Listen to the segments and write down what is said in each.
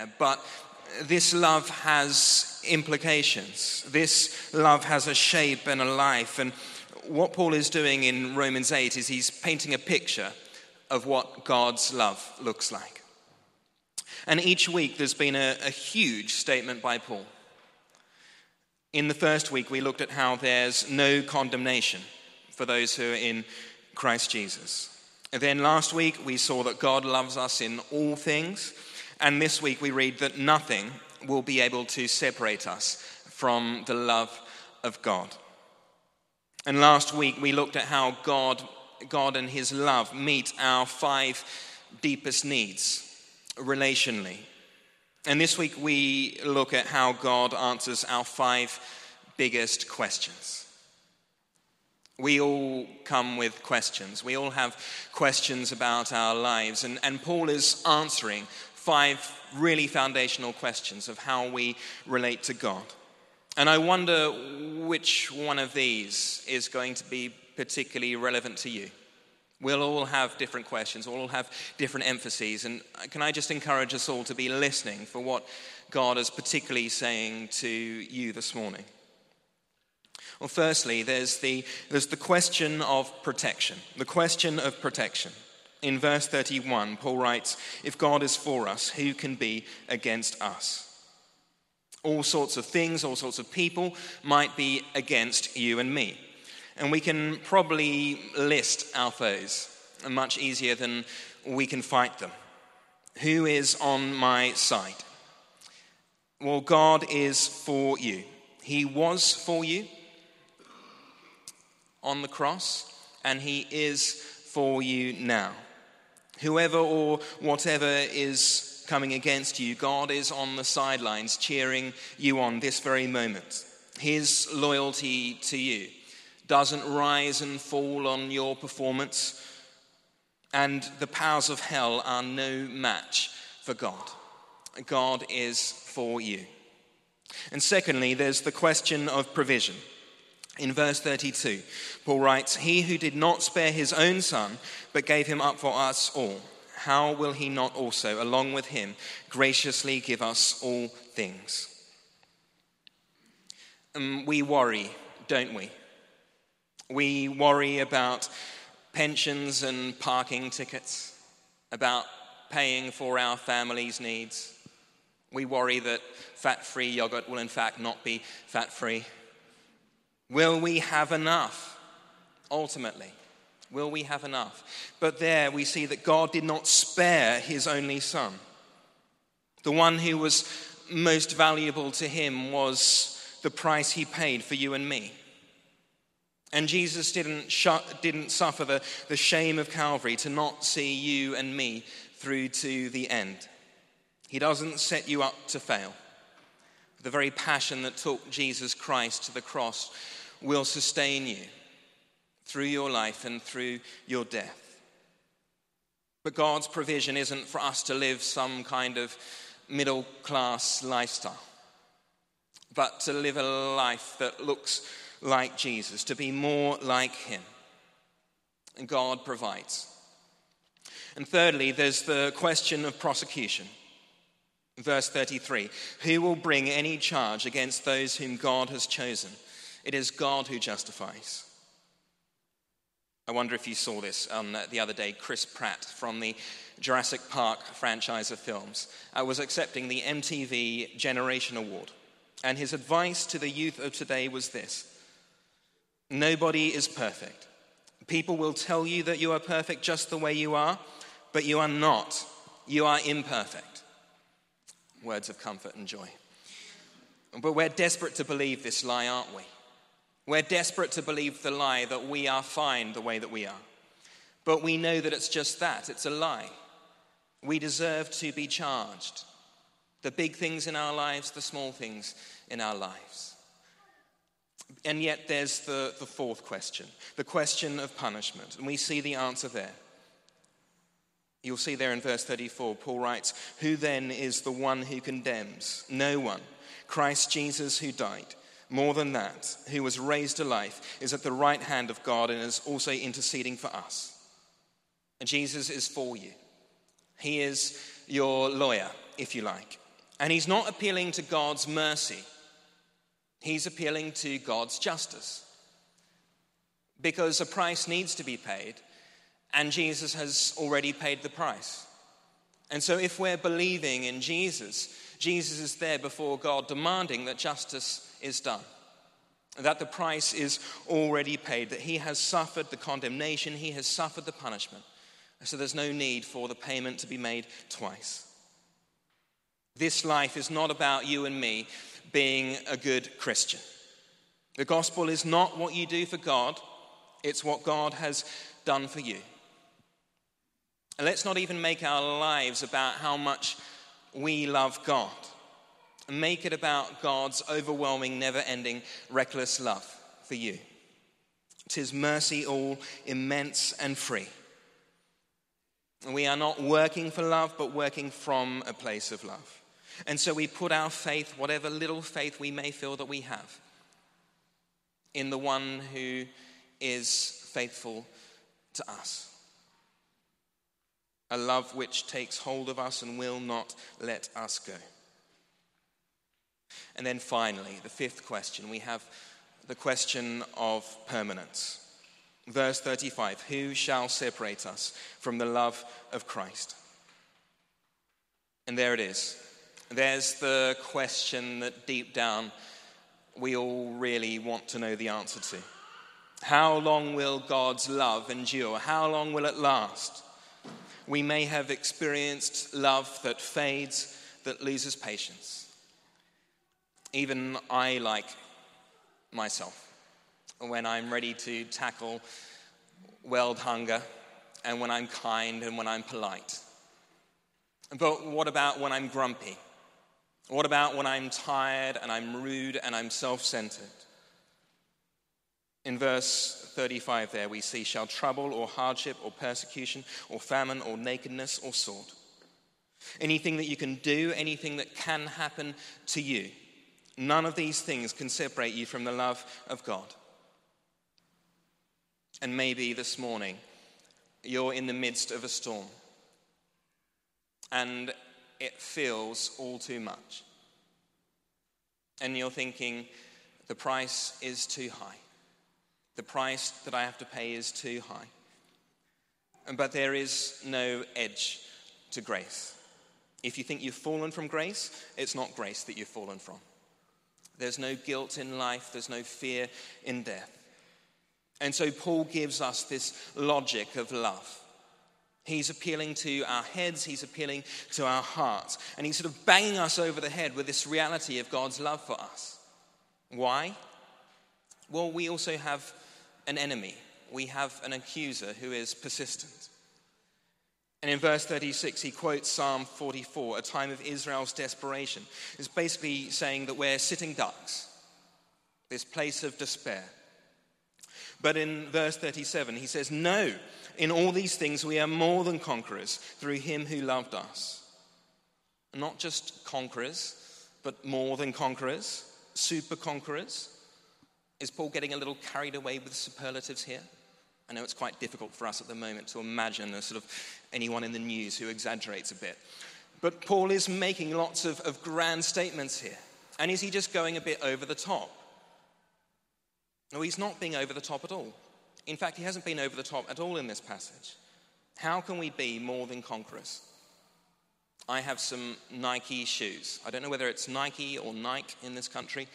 there, but this love has implications. This love has a shape and a life. And what Paul is doing in Romans 8 is he's painting a picture of what God's love looks like. And each week there's been a, a huge statement by Paul. In the first week, we looked at how there's no condemnation for those who are in Christ Jesus. And then last week, we saw that God loves us in all things. And this week, we read that nothing will be able to separate us from the love of God. And last week, we looked at how God, God and His love meet our five deepest needs relationally. And this week, we look at how God answers our five biggest questions. We all come with questions. We all have questions about our lives. And, and Paul is answering five really foundational questions of how we relate to God. And I wonder which one of these is going to be particularly relevant to you. We'll all have different questions, we'll all have different emphases. And can I just encourage us all to be listening for what God is particularly saying to you this morning? Well, firstly, there's the, there's the question of protection. The question of protection. In verse 31, Paul writes, If God is for us, who can be against us? All sorts of things, all sorts of people might be against you and me. And we can probably list our foes much easier than we can fight them. Who is on my side? Well, God is for you. He was for you on the cross, and He is for you now. Whoever or whatever is coming against you, God is on the sidelines cheering you on this very moment. His loyalty to you doesn't rise and fall on your performance, and the powers of hell are no match for God. God is for you. And secondly, there's the question of provision. In verse 32, Paul writes, He who did not spare his own son, but gave him up for us all, how will he not also, along with him, graciously give us all things? Um, we worry, don't we? We worry about pensions and parking tickets, about paying for our family's needs. We worry that fat free yogurt will, in fact, not be fat free. Will we have enough? Ultimately, will we have enough? But there we see that God did not spare his only son. The one who was most valuable to him was the price he paid for you and me. And Jesus didn't, shut, didn't suffer the, the shame of Calvary to not see you and me through to the end. He doesn't set you up to fail. The very passion that took Jesus Christ to the cross will sustain you through your life and through your death. But God's provision isn't for us to live some kind of middle class lifestyle, but to live a life that looks like Jesus, to be more like Him. And God provides. And thirdly, there's the question of prosecution. Verse 33 Who will bring any charge against those whom God has chosen? It is God who justifies. I wonder if you saw this um, the other day. Chris Pratt from the Jurassic Park franchise of films uh, was accepting the MTV Generation Award. And his advice to the youth of today was this Nobody is perfect. People will tell you that you are perfect just the way you are, but you are not. You are imperfect. Words of comfort and joy. But we're desperate to believe this lie, aren't we? We're desperate to believe the lie that we are fine the way that we are. But we know that it's just that it's a lie. We deserve to be charged. The big things in our lives, the small things in our lives. And yet there's the, the fourth question the question of punishment. And we see the answer there. You'll see there in verse 34, Paul writes, Who then is the one who condemns? No one. Christ Jesus who died more than that, who was raised to life, is at the right hand of God and is also interceding for us. Jesus is for you. He is your lawyer, if you like. And he's not appealing to God's mercy, he's appealing to God's justice. Because a price needs to be paid, and Jesus has already paid the price. And so, if we're believing in Jesus, Jesus is there before God demanding that justice is done, that the price is already paid, that he has suffered the condemnation, he has suffered the punishment. So, there's no need for the payment to be made twice. This life is not about you and me being a good Christian. The gospel is not what you do for God, it's what God has done for you. And let's not even make our lives about how much we love God. Make it about God's overwhelming, never ending, reckless love for you. Tis mercy all immense and free. We are not working for love, but working from a place of love. And so we put our faith, whatever little faith we may feel that we have, in the one who is faithful to us a love which takes hold of us and will not let us go. And then finally, the fifth question, we have the question of permanence. Verse 35 Who shall separate us from the love of Christ? And there it is. There's the question that deep down we all really want to know the answer to. How long will God's love endure? How long will it last? We may have experienced love that fades, that loses patience. Even I, like myself, when I'm ready to tackle world hunger, and when I'm kind and when I'm polite. But what about when I'm grumpy? What about when I'm tired and I'm rude and I'm self centered? In verse 35, there we see, shall trouble or hardship or persecution or famine or nakedness or sword. Anything that you can do, anything that can happen to you, none of these things can separate you from the love of God. And maybe this morning you're in the midst of a storm and it feels all too much. And you're thinking, the price is too high. The price that I have to pay is too high. But there is no edge to grace. If you think you've fallen from grace, it's not grace that you've fallen from. There's no guilt in life, there's no fear in death. And so Paul gives us this logic of love. He's appealing to our heads, he's appealing to our hearts, and he's sort of banging us over the head with this reality of God's love for us. Why? Well, we also have an enemy, we have an accuser who is persistent. And in verse 36, he quotes Psalm 44, a time of Israel's desperation. It's basically saying that we're sitting ducks, this place of despair. But in verse 37, he says, No, in all these things we are more than conquerors through him who loved us. Not just conquerors, but more than conquerors, super conquerors. Is Paul getting a little carried away with superlatives here? I know it's quite difficult for us at the moment to imagine a sort of anyone in the news who exaggerates a bit. But Paul is making lots of, of grand statements here. And is he just going a bit over the top? No, he's not being over the top at all. In fact, he hasn't been over the top at all in this passage. How can we be more than conquerors? I have some Nike shoes. I don't know whether it's Nike or Nike in this country,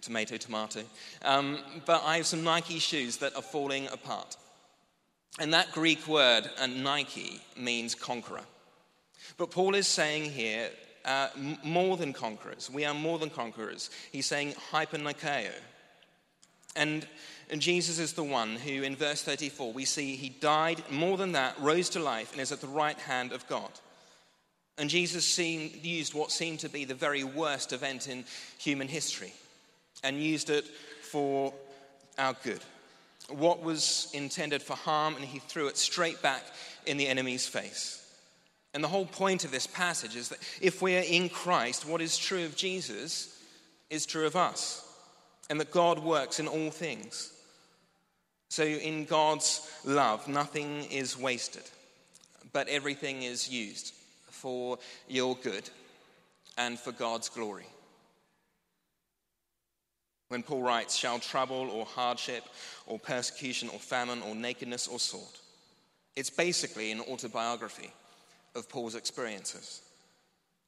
tomato, tomato. Um, but I have some Nike shoes that are falling apart. And that Greek word, uh, Nike, means conqueror. But Paul is saying here, uh, more than conquerors. We are more than conquerors. He's saying hypernikeo. And, and Jesus is the one who, in verse 34, we see he died, more than that, rose to life, and is at the right hand of God. And Jesus seemed, used what seemed to be the very worst event in human history and used it for our good. What was intended for harm, and he threw it straight back in the enemy's face. And the whole point of this passage is that if we are in Christ, what is true of Jesus is true of us, and that God works in all things. So, in God's love, nothing is wasted, but everything is used for your good and for God's glory. When Paul writes, shall trouble or hardship or persecution or famine or nakedness or sword, it's basically an autobiography of Paul's experiences.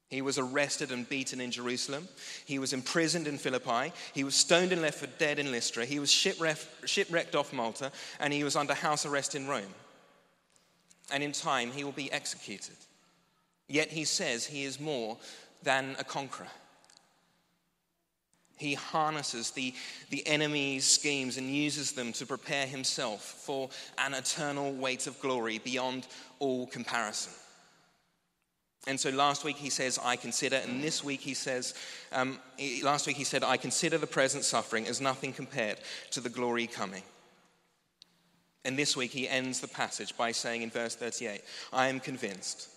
He was arrested and beaten in Jerusalem. He was imprisoned in Philippi. He was stoned and left for dead in Lystra. He was shipwrecked off Malta, and he was under house arrest in Rome. And in time, he will be executed. Yet he says he is more than a conqueror. He harnesses the, the enemy's schemes and uses them to prepare himself for an eternal weight of glory beyond all comparison. And so last week he says, I consider, and this week he says, um, last week he said, I consider the present suffering as nothing compared to the glory coming. And this week he ends the passage by saying in verse 38, I am convinced.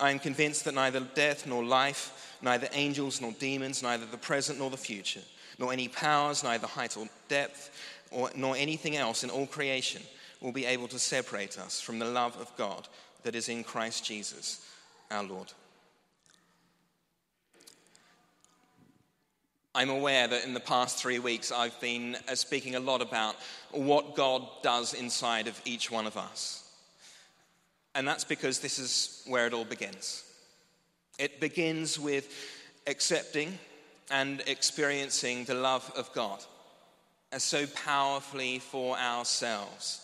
I am convinced that neither death nor life, neither angels nor demons, neither the present nor the future, nor any powers, neither height or depth, or, nor anything else in all creation will be able to separate us from the love of God that is in Christ Jesus our Lord. I'm aware that in the past three weeks I've been uh, speaking a lot about what God does inside of each one of us. And that's because this is where it all begins. It begins with accepting and experiencing the love of God as so powerfully for ourselves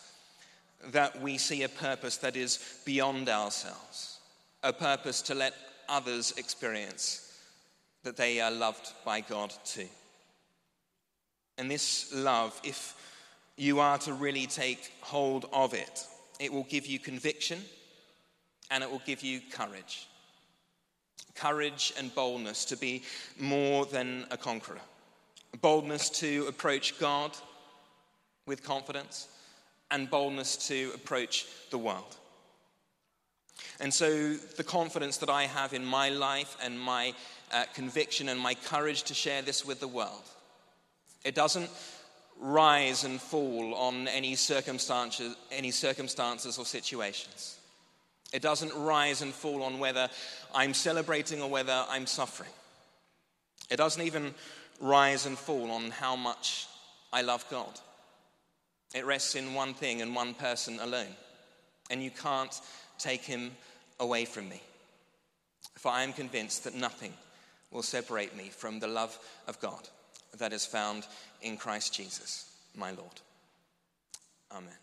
that we see a purpose that is beyond ourselves a purpose to let others experience that they are loved by God too. And this love, if you are to really take hold of it, it will give you conviction and it will give you courage. Courage and boldness to be more than a conqueror. Boldness to approach God with confidence and boldness to approach the world. And so, the confidence that I have in my life and my uh, conviction and my courage to share this with the world, it doesn't rise and fall on any circumstances, any circumstances or situations. It doesn't rise and fall on whether I'm celebrating or whether I'm suffering. It doesn't even rise and fall on how much I love God. It rests in one thing and one person alone. And you can't take him away from me. For I am convinced that nothing will separate me from the love of God that is found in Christ Jesus, my Lord. Amen.